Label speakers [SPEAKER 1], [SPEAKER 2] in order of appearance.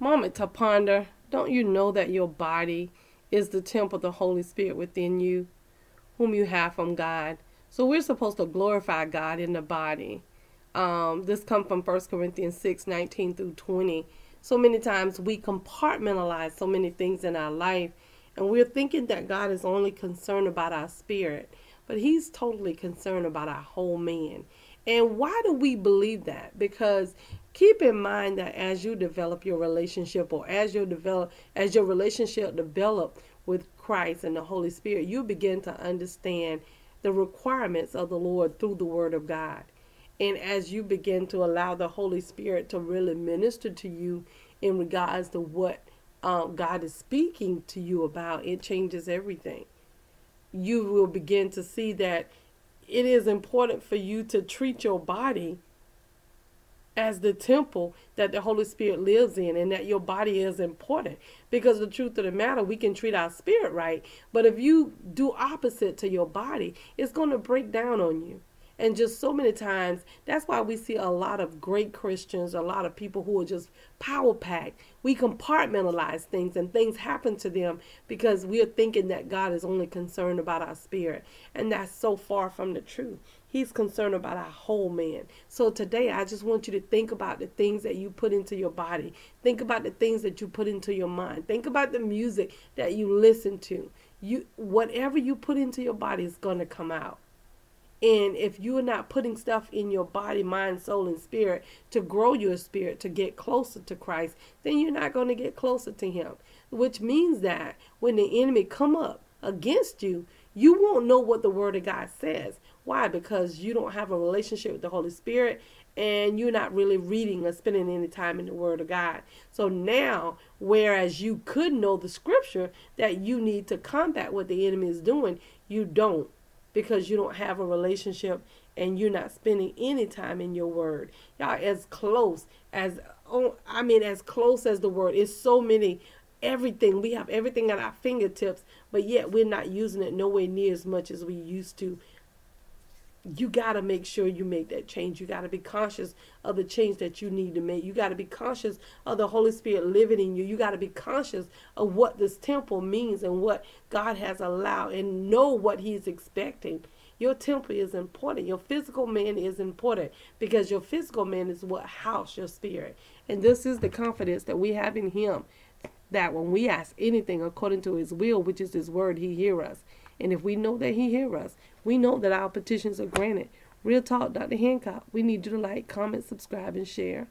[SPEAKER 1] Moment to ponder. Don't you know that your body is the temple of the Holy Spirit within you, whom you have from God? So we're supposed to glorify God in the body. Um, this comes from 1 Corinthians 6 19 through 20. So many times we compartmentalize so many things in our life, and we're thinking that God is only concerned about our spirit, but He's totally concerned about our whole man. And why do we believe that? Because keep in mind that as you develop your relationship or as you develop as your relationship develop with Christ and the Holy Spirit, you begin to understand the requirements of the Lord through the word of God. And as you begin to allow the Holy Spirit to really minister to you in regards to what um, God is speaking to you about, it changes everything. You will begin to see that it is important for you to treat your body as the temple that the Holy Spirit lives in and that your body is important. Because the truth of the matter, we can treat our spirit right, but if you do opposite to your body, it's going to break down on you. And just so many times, that's why we see a lot of great Christians, a lot of people who are just power packed. We compartmentalize things and things happen to them because we are thinking that God is only concerned about our spirit. And that's so far from the truth. He's concerned about our whole man. So today, I just want you to think about the things that you put into your body. Think about the things that you put into your mind. Think about the music that you listen to. You whatever you put into your body is going to come out. And if you are not putting stuff in your body, mind, soul, and spirit to grow your spirit, to get closer to Christ, then you're not going to get closer to Him. Which means that when the enemy come up against you, you won't know what the Word of God says. Why? Because you don't have a relationship with the Holy Spirit and you're not really reading or spending any time in the Word of God. So now, whereas you could know the scripture that you need to combat what the enemy is doing, you don't because you don't have a relationship and you're not spending any time in your word. Y'all, as close as, oh, I mean, as close as the word. It's so many, everything. We have everything at our fingertips, but yet we're not using it nowhere near as much as we used to you got to make sure you make that change. You got to be conscious of the change that you need to make. You got to be conscious of the Holy Spirit living in you. You got to be conscious of what this temple means and what God has allowed and know what He's expecting. Your temple is important. Your physical man is important because your physical man is what house your spirit. And this is the confidence that we have in Him that when we ask anything according to His will, which is His word, He hear us. And if we know that He hear us, we know that our petitions are granted. Real talk, Dr. Hancock. We need you to like, comment, subscribe, and share.